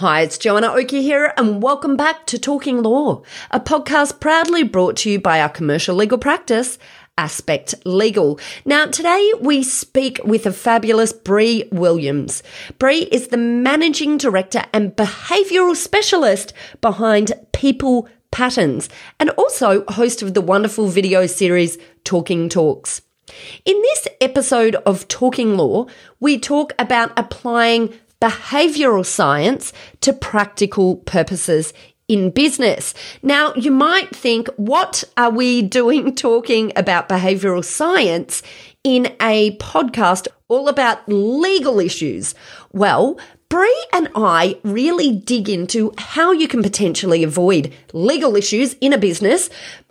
Hi, it's Joanna Oakey here, and welcome back to Talking Law, a podcast proudly brought to you by our commercial legal practice, Aspect Legal. Now, today we speak with the fabulous Bri Williams. Bri is the managing director and behavioral specialist behind People Patterns, and also host of the wonderful video series Talking Talks. In this episode of Talking Law, we talk about applying behavioral science to practical purposes in business. Now, you might think, what are we doing talking about behavioral science in a podcast all about legal issues? Well, Bri and I really dig into how you can potentially avoid legal issues in a business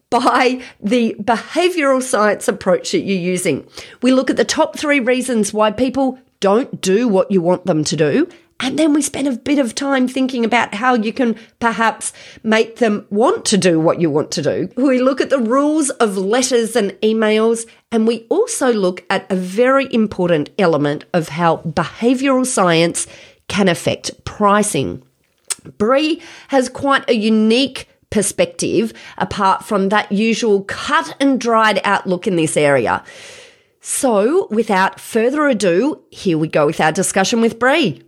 by the behavioral science approach that you're using. We look at the top three reasons why people don't do what you want them to do. And then we spend a bit of time thinking about how you can perhaps make them want to do what you want to do. We look at the rules of letters and emails, and we also look at a very important element of how behavioral science can affect pricing. Bree has quite a unique perspective apart from that usual cut and dried outlook in this area. So, without further ado, here we go with our discussion with Bri.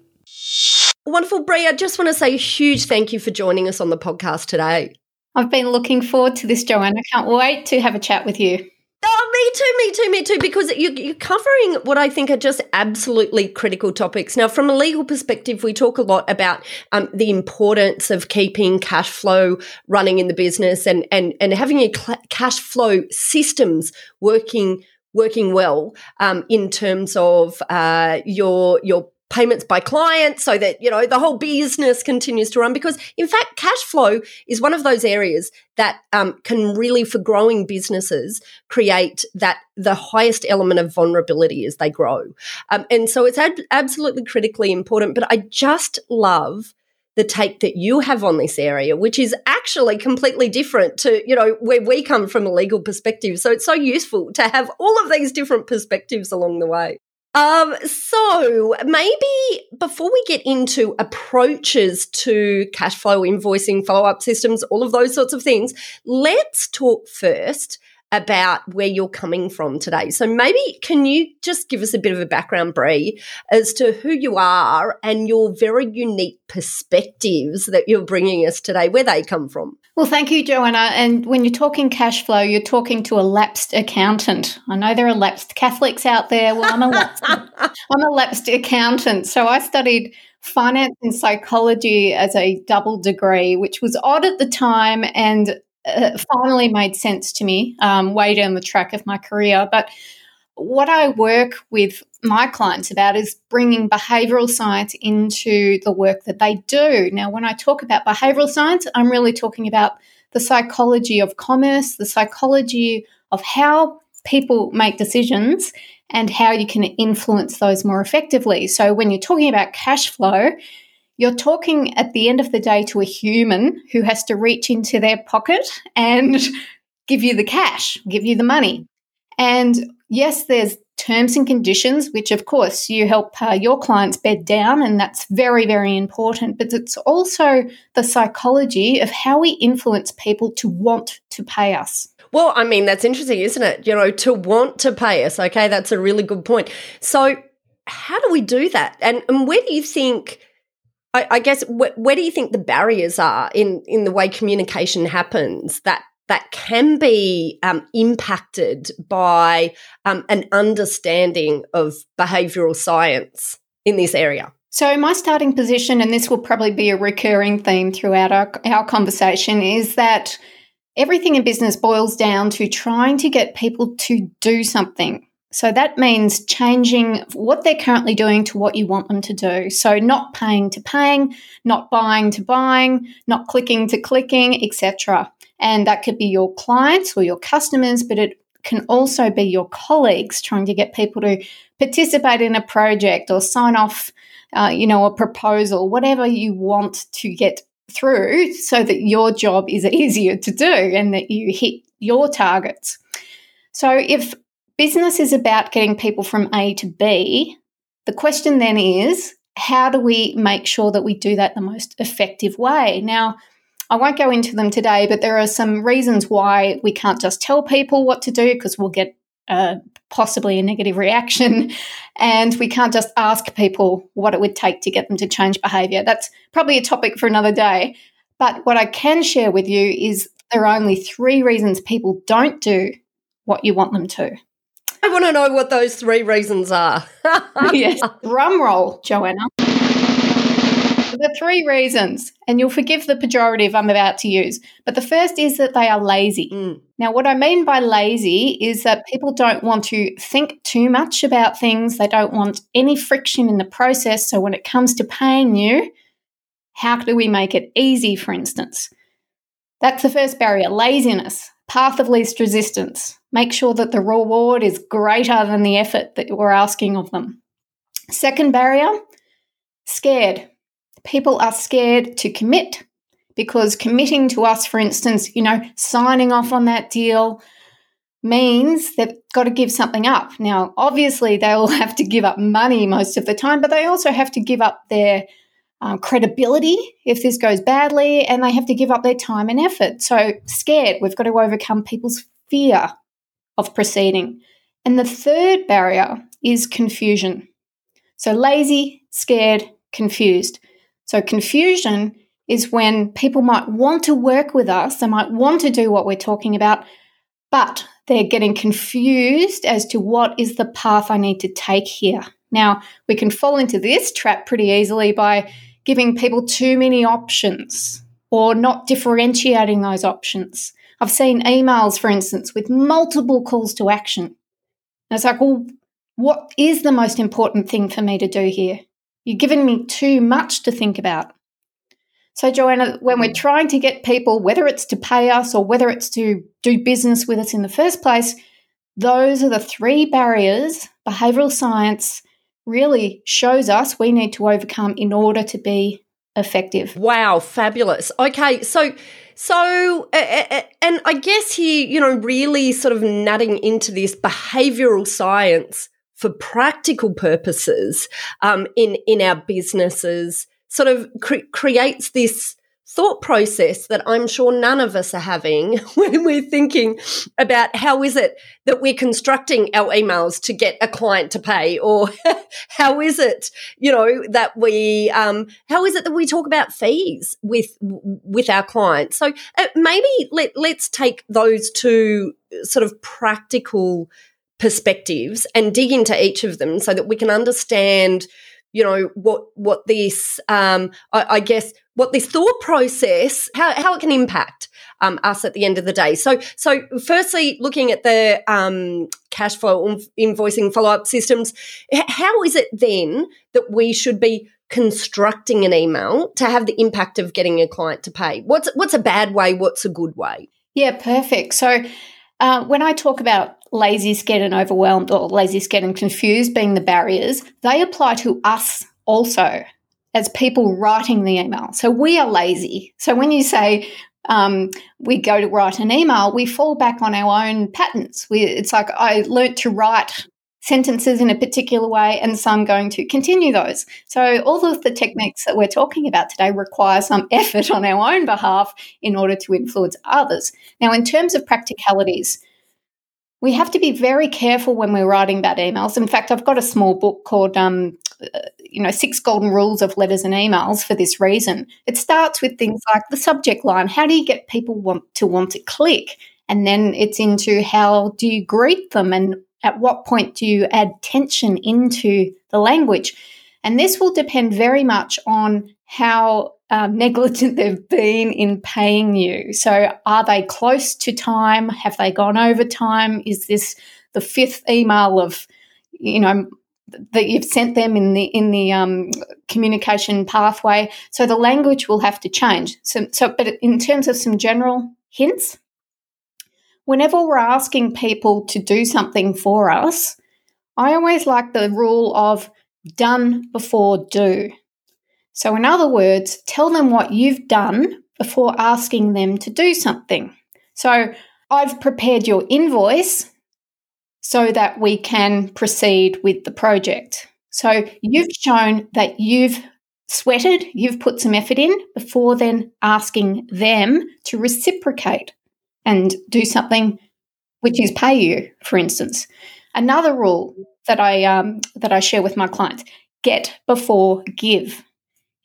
Wonderful, Bri. I just want to say a huge thank you for joining us on the podcast today. I've been looking forward to this, Joanne. I can't wait to have a chat with you. Oh, me too, me too, me too, because you, are covering what I think are just absolutely critical topics. Now, from a legal perspective, we talk a lot about um, the importance of keeping cash flow running in the business and, and, and having your cl- cash flow systems working working well um, in terms of uh, your your payments by clients so that you know the whole business continues to run. Because in fact cash flow is one of those areas that um, can really for growing businesses create that the highest element of vulnerability as they grow. Um, and so it's ad- absolutely critically important but i just love the take that you have on this area, which is actually completely different to, you know, where we come from a legal perspective. So it's so useful to have all of these different perspectives along the way. Um, so maybe before we get into approaches to cash flow invoicing, follow up systems, all of those sorts of things, let's talk first about where you're coming from today. So maybe can you just give us a bit of a background, Bri, as to who you are and your very unique perspectives that you're bringing us today, where they come from? Well, thank you, Joanna. And when you're talking cash flow, you're talking to a lapsed accountant. I know there are lapsed Catholics out there. Well, I'm a lapsed, I'm a lapsed accountant. So I studied finance and psychology as a double degree, which was odd at the time and uh, finally made sense to me um, way down the track of my career. But what I work with my clients about is bringing behavioral science into the work that they do. Now, when I talk about behavioral science, I'm really talking about the psychology of commerce, the psychology of how people make decisions and how you can influence those more effectively. So, when you're talking about cash flow, you're talking at the end of the day to a human who has to reach into their pocket and give you the cash, give you the money. And yes, there's terms and conditions, which of course you help uh, your clients bed down, and that's very, very important. But it's also the psychology of how we influence people to want to pay us. Well, I mean, that's interesting, isn't it? You know, to want to pay us. Okay, that's a really good point. So, how do we do that? And, and where do you think? I, I guess wh- where do you think the barriers are in in the way communication happens that that can be um, impacted by um, an understanding of behavioral science in this area? So, my starting position, and this will probably be a recurring theme throughout our, our conversation, is that everything in business boils down to trying to get people to do something. So that means changing what they're currently doing to what you want them to do. So not paying to paying, not buying to buying, not clicking to clicking, etc. And that could be your clients or your customers, but it can also be your colleagues trying to get people to participate in a project or sign off, uh, you know, a proposal, whatever you want to get through so that your job is easier to do and that you hit your targets. So if business is about getting people from A to B, the question then is how do we make sure that we do that the most effective way? Now, I won't go into them today, but there are some reasons why we can't just tell people what to do because we'll get uh, possibly a negative reaction. And we can't just ask people what it would take to get them to change behavior. That's probably a topic for another day. But what I can share with you is there are only three reasons people don't do what you want them to. I want to know what those three reasons are. yes. Drum roll, Joanna. The three reasons, and you'll forgive the pejorative I'm about to use, but the first is that they are lazy. Mm. Now, what I mean by lazy is that people don't want to think too much about things, they don't want any friction in the process. So, when it comes to paying you, how do we make it easy, for instance? That's the first barrier laziness, path of least resistance. Make sure that the reward is greater than the effort that we're asking of them. Second barrier, scared people are scared to commit because committing to us, for instance, you know, signing off on that deal means they've got to give something up. Now, obviously, they will have to give up money most of the time, but they also have to give up their um, credibility if this goes badly, and they have to give up their time and effort. So, scared, we've got to overcome people's fear of proceeding. And the third barrier is confusion. So, lazy, scared, confused. So, confusion is when people might want to work with us, they might want to do what we're talking about, but they're getting confused as to what is the path I need to take here. Now, we can fall into this trap pretty easily by giving people too many options or not differentiating those options. I've seen emails, for instance, with multiple calls to action. And it's like, well, what is the most important thing for me to do here? You've given me too much to think about. So, Joanna, when we're trying to get people, whether it's to pay us or whether it's to do business with us in the first place, those are the three barriers behavioral science really shows us we need to overcome in order to be effective. Wow, fabulous. Okay, so so and I guess here, you know, really sort of nutting into this behavioral science for practical purposes um, in in our businesses sort of cre- creates this thought process that I'm sure none of us are having when we're thinking about how is it that we're constructing our emails to get a client to pay, or how is it, you know, that we, um, how is it that we talk about fees with with our clients? So uh, maybe let let's take those two sort of practical perspectives and dig into each of them so that we can understand you know what what this um I, I, guess what this thought process how, how it can impact um, us at the end of the day. So so firstly looking at the um, cash flow invoicing follow-up systems how is it then that we should be constructing an email to have the impact of getting a client to pay? What's what's a bad way? What's a good way? Yeah perfect. So uh, when I talk about lazy, scared, and overwhelmed, or lazy, scared, and confused being the barriers, they apply to us also as people writing the email. So we are lazy. So when you say um, we go to write an email, we fall back on our own patterns. We, it's like I learnt to write sentences in a particular way, and so I'm going to continue those. So all of the techniques that we're talking about today require some effort on our own behalf in order to influence others. Now, in terms of practicalities, we have to be very careful when we're writing about emails. In fact, I've got a small book called, um, uh, you know, Six Golden Rules of Letters and Emails for this reason. It starts with things like the subject line. How do you get people want to want to click? And then it's into how do you greet them and at what point do you add tension into the language? And this will depend very much on how um, negligent they've been in paying you. So, are they close to time? Have they gone over time? Is this the fifth email of, you know, that you've sent them in the in the um, communication pathway? So the language will have to change. So, so, but in terms of some general hints, whenever we're asking people to do something for us, I always like the rule of done before do. So, in other words, tell them what you've done before asking them to do something. So, I've prepared your invoice so that we can proceed with the project. So, you've shown that you've sweated, you've put some effort in before then asking them to reciprocate and do something which is pay you, for instance. Another rule that I um, that I share with my clients: get before give.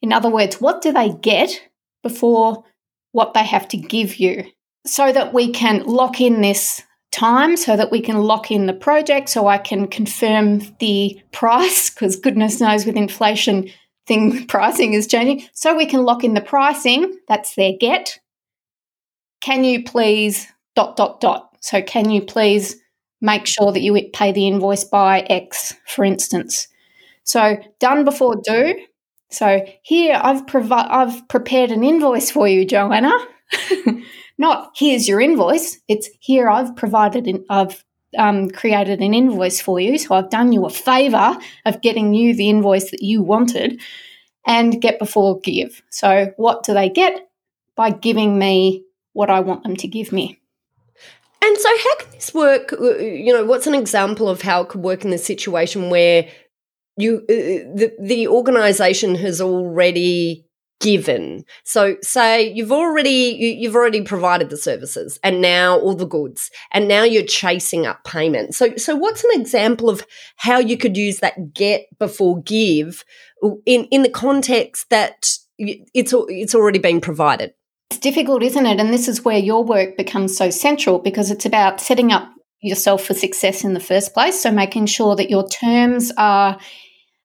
In other words, what do they get before what they have to give you, so that we can lock in this time, so that we can lock in the project, so I can confirm the price, because goodness knows with inflation, thing pricing is changing. So we can lock in the pricing. That's their get. Can you please dot dot dot? So can you please make sure that you pay the invoice by X, for instance. So done before do. So here I've provi- I've prepared an invoice for you, Joanna. Not here's your invoice. It's here I've provided an, I've um, created an invoice for you. So I've done you a favor of getting you the invoice that you wanted and get before give. So what do they get? By giving me what I want them to give me. And so, how can this work? Uh, you know, what's an example of how it could work in the situation where you uh, the the organization has already given so say you've already you, have already provided the services and now all the goods and now you're chasing up payment so so what's an example of how you could use that get before give in in the context that it's it's already been provided it's difficult, isn't it? And this is where your work becomes so central because it's about setting up yourself for success in the first place. So making sure that your terms are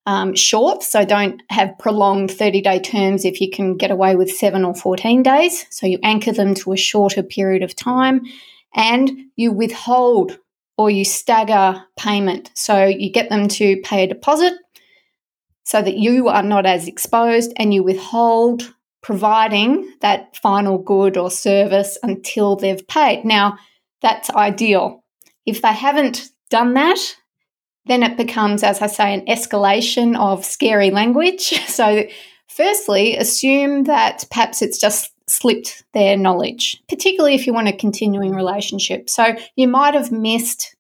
um, short, so don't have prolonged 30 day terms if you can get away with seven or 14 days. So you anchor them to a shorter period of time and you withhold or you stagger payment. So you get them to pay a deposit so that you are not as exposed and you withhold providing that final good or service until they've paid. Now, that's ideal. If they haven't done that, then it becomes, as I say, an escalation of scary language. So, firstly, assume that perhaps it's just slipped their knowledge, particularly if you want a continuing relationship. So, you might have missed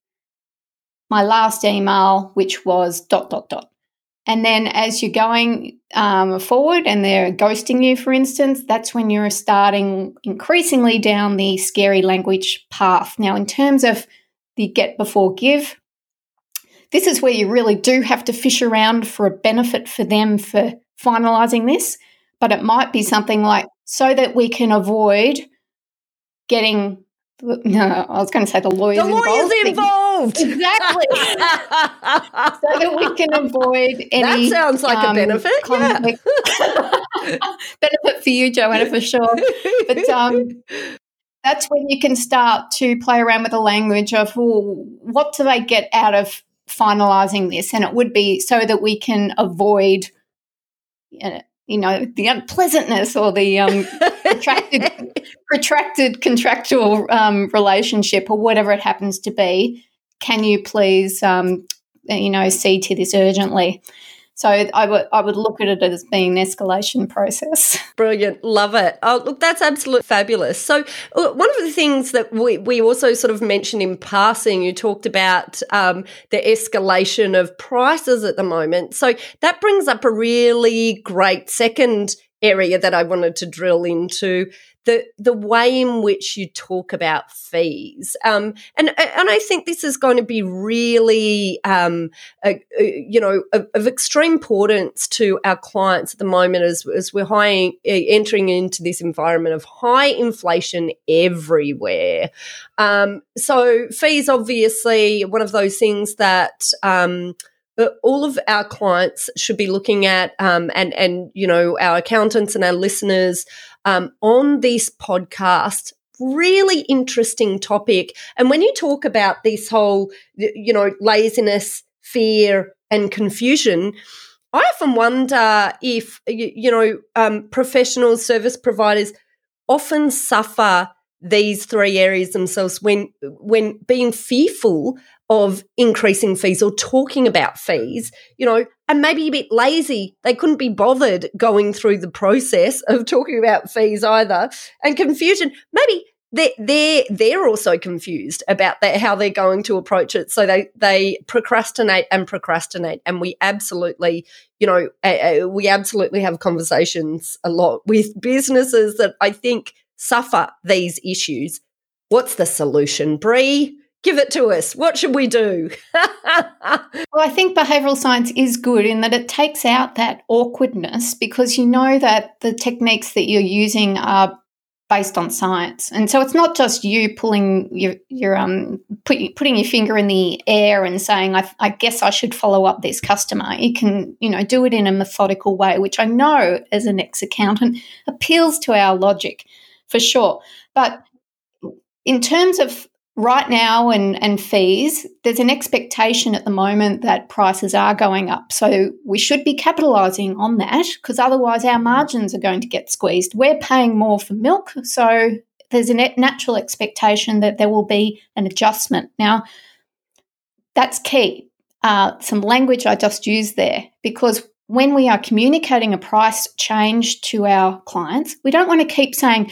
my last email, which was dot, dot, dot. And then as you're going um, forward and they're ghosting you, for instance, that's when you're starting increasingly down the scary language path. Now, in terms of the get before give, this is where you really do have to fish around for a benefit for them for finalizing this. But it might be something like so that we can avoid getting no, I was going to say the lawyers. The lawyers involved. involved. Exactly. so that we can avoid any. That sounds like um, a benefit. Conflict. Yeah. benefit for you, Joanna, for sure. But um, that's when you can start to play around with the language of well, what do they get out of finalising this, and it would be so that we can avoid. You know, you know the unpleasantness or the um, protracted, protracted contractual um, relationship or whatever it happens to be. Can you please, um, you know, see to this urgently? So I would I would look at it as being an escalation process. Brilliant, love it. Oh, look, that's absolutely fabulous. So uh, one of the things that we we also sort of mentioned in passing, you talked about um, the escalation of prices at the moment. So that brings up a really great second area that I wanted to drill into the the way in which you talk about fees, um, and and I think this is going to be really, um, a, a, you know, of, of, extreme importance to our clients at the moment as as we're high, entering into this environment of high inflation everywhere. Um, so fees, obviously, one of those things that um, uh, all of our clients should be looking at, um, and and you know our accountants and our listeners um, on this podcast. Really interesting topic. And when you talk about this whole, you know, laziness, fear, and confusion, I often wonder if you, know um, professional service providers often suffer these three areas themselves when when being fearful of increasing fees or talking about fees, you know, and maybe a bit lazy. They couldn't be bothered going through the process of talking about fees either. And confusion, maybe they're, they're, they're also confused about that, how they're going to approach it. So they, they procrastinate and procrastinate. And we absolutely, you know, uh, we absolutely have conversations a lot with businesses that I think suffer these issues. What's the solution, Bri? Give it to us. What should we do? well, I think behavioral science is good in that it takes out that awkwardness because you know that the techniques that you're using are based on science. And so it's not just you pulling your, your um, put, putting your finger in the air and saying, I, I guess I should follow up this customer. You can, you know, do it in a methodical way, which I know as an ex accountant appeals to our logic for sure. But in terms of right now and, and fees, there's an expectation at the moment that prices are going up. So we should be capitalizing on that because otherwise our margins are going to get squeezed. We're paying more for milk. So there's a natural expectation that there will be an adjustment. Now, that's key. Uh, some language I just used there because when we are communicating a price change to our clients, we don't want to keep saying,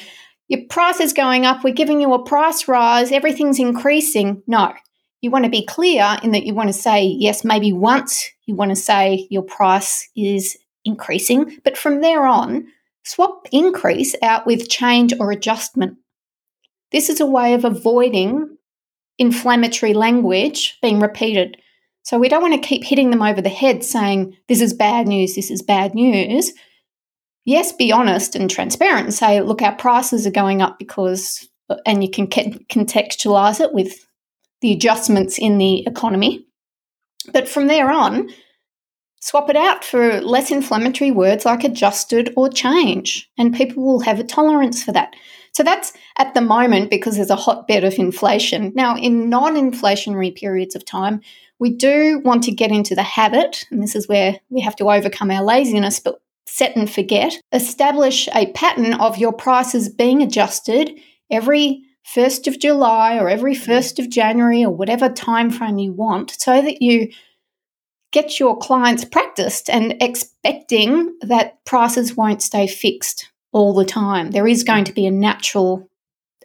your price is going up, we're giving you a price rise, everything's increasing. No. You want to be clear in that you want to say, yes, maybe once you want to say your price is increasing, but from there on, swap increase out with change or adjustment. This is a way of avoiding inflammatory language being repeated. So we don't want to keep hitting them over the head saying, this is bad news, this is bad news yes, be honest and transparent and say, look, our prices are going up because, uh, and you can contextualize it with the adjustments in the economy. But from there on, swap it out for less inflammatory words like adjusted or change, and people will have a tolerance for that. So that's at the moment because there's a hotbed of inflation. Now, in non inflationary periods of time, we do want to get into the habit, and this is where we have to overcome our laziness, but set and forget. Establish a pattern of your prices being adjusted every 1st of July or every mm. 1st of January or whatever time frame you want so that you get your clients practiced and expecting that prices won't stay fixed all the time. There is going to be a natural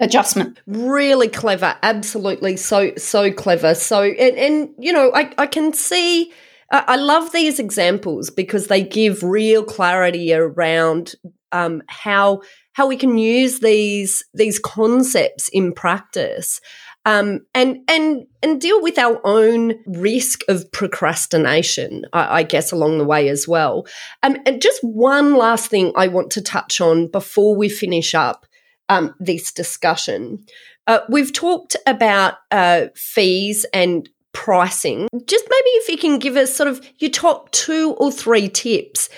adjustment. Really clever. Absolutely. So, so clever. So, and, and you know, I, I can see I love these examples because they give real clarity around um, how how we can use these these concepts in practice. Um, and and and deal with our own risk of procrastination, I, I guess, along the way as well. Um, and just one last thing I want to touch on before we finish up um, this discussion. Uh, we've talked about uh, fees and pricing. Just maybe if you can give us sort of your top two or three tips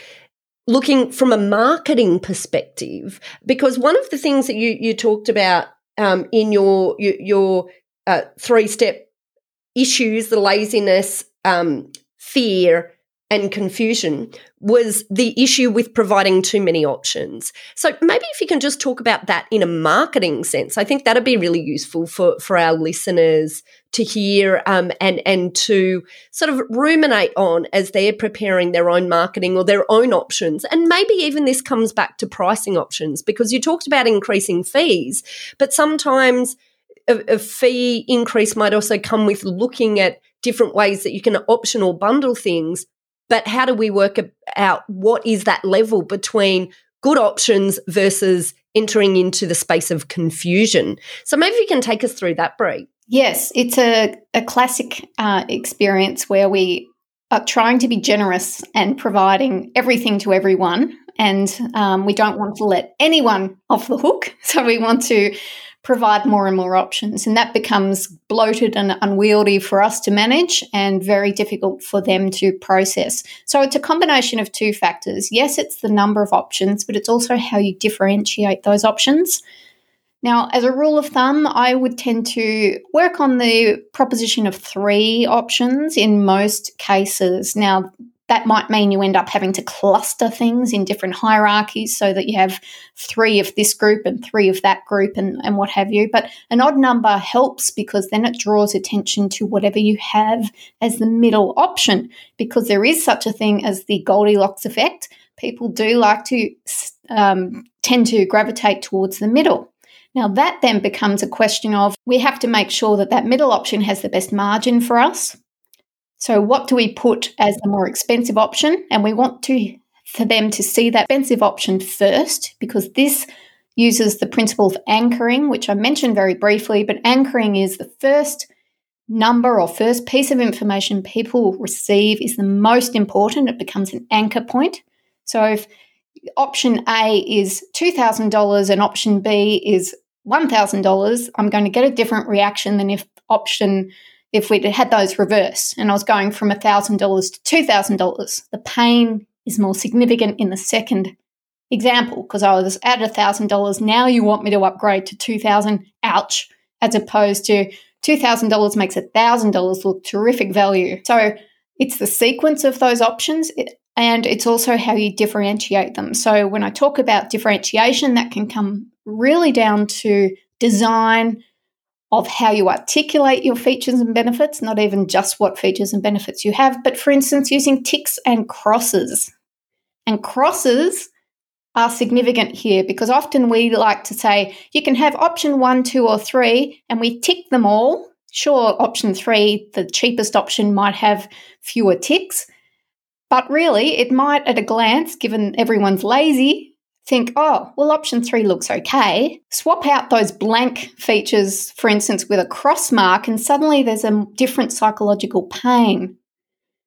looking from a marketing perspective, because one of the things that you, you talked about um, in your your, your uh, three step issues, the laziness, um, fear, and confusion was the issue with providing too many options. So maybe if you can just talk about that in a marketing sense, I think that'd be really useful for for our listeners to hear um, and and to sort of ruminate on as they're preparing their own marketing or their own options. And maybe even this comes back to pricing options because you talked about increasing fees, but sometimes a, a fee increase might also come with looking at different ways that you can option or bundle things but how do we work out what is that level between good options versus entering into the space of confusion? So maybe you can take us through that, Bri. Yes, it's a, a classic uh, experience where we are trying to be generous and providing everything to everyone. And um, we don't want to let anyone off the hook. So we want to provide more and more options. And that becomes bloated and unwieldy for us to manage and very difficult for them to process. So it's a combination of two factors. Yes, it's the number of options, but it's also how you differentiate those options. Now, as a rule of thumb, I would tend to work on the proposition of three options in most cases. Now, that might mean you end up having to cluster things in different hierarchies so that you have three of this group and three of that group and, and what have you. But an odd number helps because then it draws attention to whatever you have as the middle option, because there is such a thing as the Goldilocks effect. People do like to um, tend to gravitate towards the middle. Now, that then becomes a question of we have to make sure that that middle option has the best margin for us so, what do we put as the more expensive option? And we want to for them to see that expensive option first because this uses the principle of anchoring, which I mentioned very briefly. But anchoring is the first number or first piece of information people receive is the most important. It becomes an anchor point. So, if option A is $2,000 and option B is $1,000, I'm going to get a different reaction than if option if we'd had those reversed and I was going from $1,000 to $2,000, the pain is more significant in the second example because I was at $1,000. Now you want me to upgrade to 2000 ouch, as opposed to $2,000 makes $1,000 look terrific value. So it's the sequence of those options and it's also how you differentiate them. So when I talk about differentiation, that can come really down to design, of how you articulate your features and benefits, not even just what features and benefits you have, but for instance, using ticks and crosses. And crosses are significant here because often we like to say you can have option one, two, or three, and we tick them all. Sure, option three, the cheapest option, might have fewer ticks, but really it might, at a glance, given everyone's lazy, think, oh, well, option three looks okay. Swap out those blank features, for instance, with a cross mark, and suddenly there's a different psychological pain.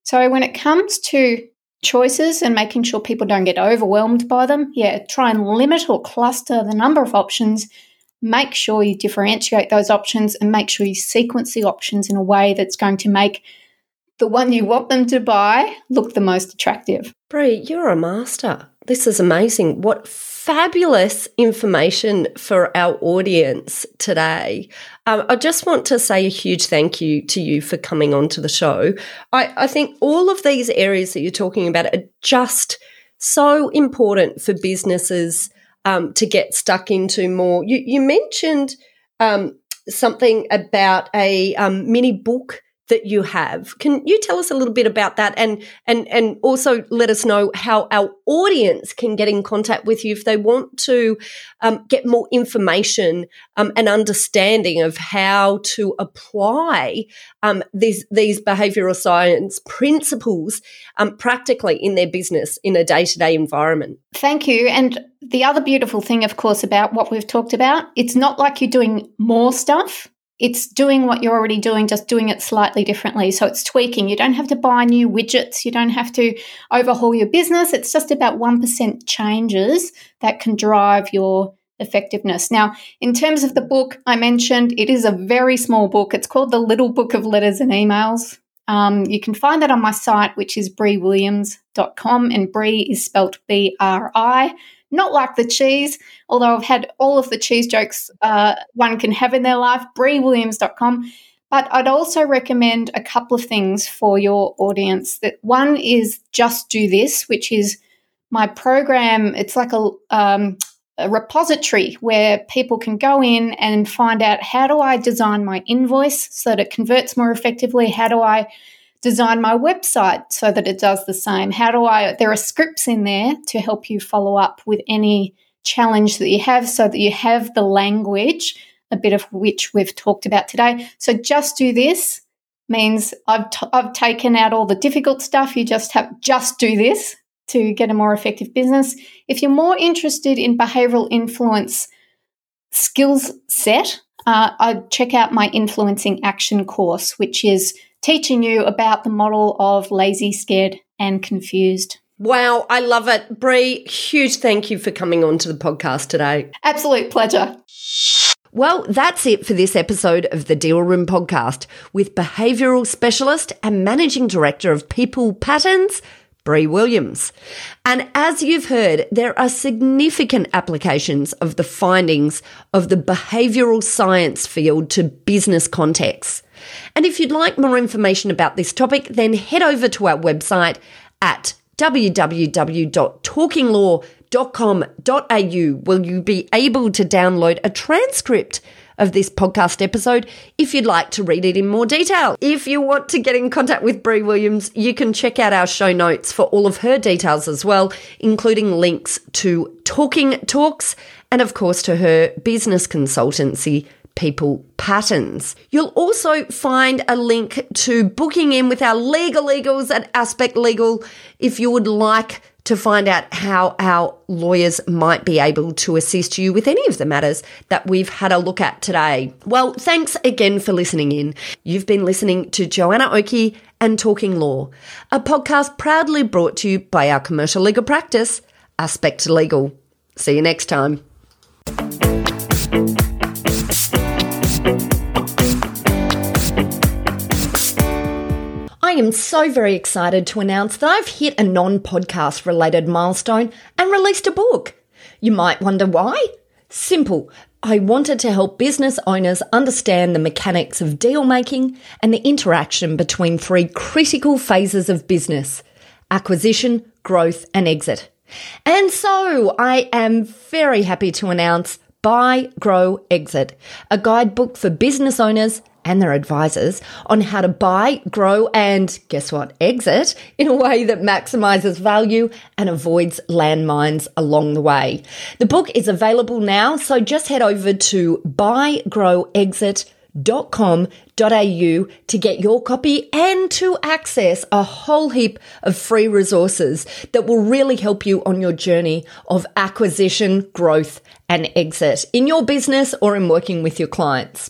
So when it comes to choices and making sure people don't get overwhelmed by them, yeah, try and limit or cluster the number of options. Make sure you differentiate those options and make sure you sequence the options in a way that's going to make the one you want them to buy look the most attractive. Bri, you're a master. This is amazing. What fabulous information for our audience today. Um, I just want to say a huge thank you to you for coming on to the show. I, I think all of these areas that you're talking about are just so important for businesses um, to get stuck into more. You, you mentioned um, something about a um, mini book that you have. Can you tell us a little bit about that and and and also let us know how our audience can get in contact with you if they want to um, get more information um, and understanding of how to apply um, these these behavioral science principles um, practically in their business in a day to day environment. Thank you. And the other beautiful thing, of course, about what we've talked about, it's not like you're doing more stuff it's doing what you're already doing, just doing it slightly differently. So it's tweaking. You don't have to buy new widgets. You don't have to overhaul your business. It's just about 1% changes that can drive your effectiveness. Now, in terms of the book I mentioned, it is a very small book. It's called The Little Book of Letters and Emails. Um, you can find that on my site, which is briwilliams.com, and Bri is spelt B R I not like the cheese, although I've had all of the cheese jokes uh, one can have in their life, briwilliams.com. But I'd also recommend a couple of things for your audience. That one is Just Do This, which is my program. It's like a, um, a repository where people can go in and find out how do I design my invoice so that it converts more effectively? How do I design my website so that it does the same? How do I, there are scripts in there to help you follow up with any challenge that you have so that you have the language, a bit of which we've talked about today. So just do this means I've, t- I've taken out all the difficult stuff. You just have just do this to get a more effective business. If you're more interested in behavioral influence skills set, uh, I'd check out my influencing action course, which is teaching you about the model of lazy, scared, and confused. Wow, I love it. Bri, huge thank you for coming on to the podcast today. Absolute pleasure. Well, that's it for this episode of the Deal Room podcast with behavioural specialist and managing director of People Patterns, Bri Williams. And as you've heard, there are significant applications of the findings of the behavioural science field to business contexts. And if you'd like more information about this topic, then head over to our website at www.talkinglaw.com.au where you'll be able to download a transcript of this podcast episode if you'd like to read it in more detail. If you want to get in contact with Bri Williams, you can check out our show notes for all of her details as well, including links to Talking Talks and, of course, to her business consultancy people patterns. You'll also find a link to booking in with our legal eagles at Aspect Legal if you would like to find out how our lawyers might be able to assist you with any of the matters that we've had a look at today. Well, thanks again for listening in. You've been listening to Joanna Oakey and Talking Law, a podcast proudly brought to you by our commercial legal practice, Aspect Legal. See you next time. Am so very excited to announce that I've hit a non podcast related milestone and released a book. You might wonder why? Simple. I wanted to help business owners understand the mechanics of deal making and the interaction between three critical phases of business acquisition, growth, and exit. And so I am very happy to announce Buy, Grow, Exit, a guidebook for business owners and their advisors on how to buy, grow, and guess what? Exit in a way that maximizes value and avoids landmines along the way. The book is available now, so just head over to buygrowexit.com.au to get your copy and to access a whole heap of free resources that will really help you on your journey of acquisition, growth, and exit in your business or in working with your clients.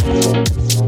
Thank you.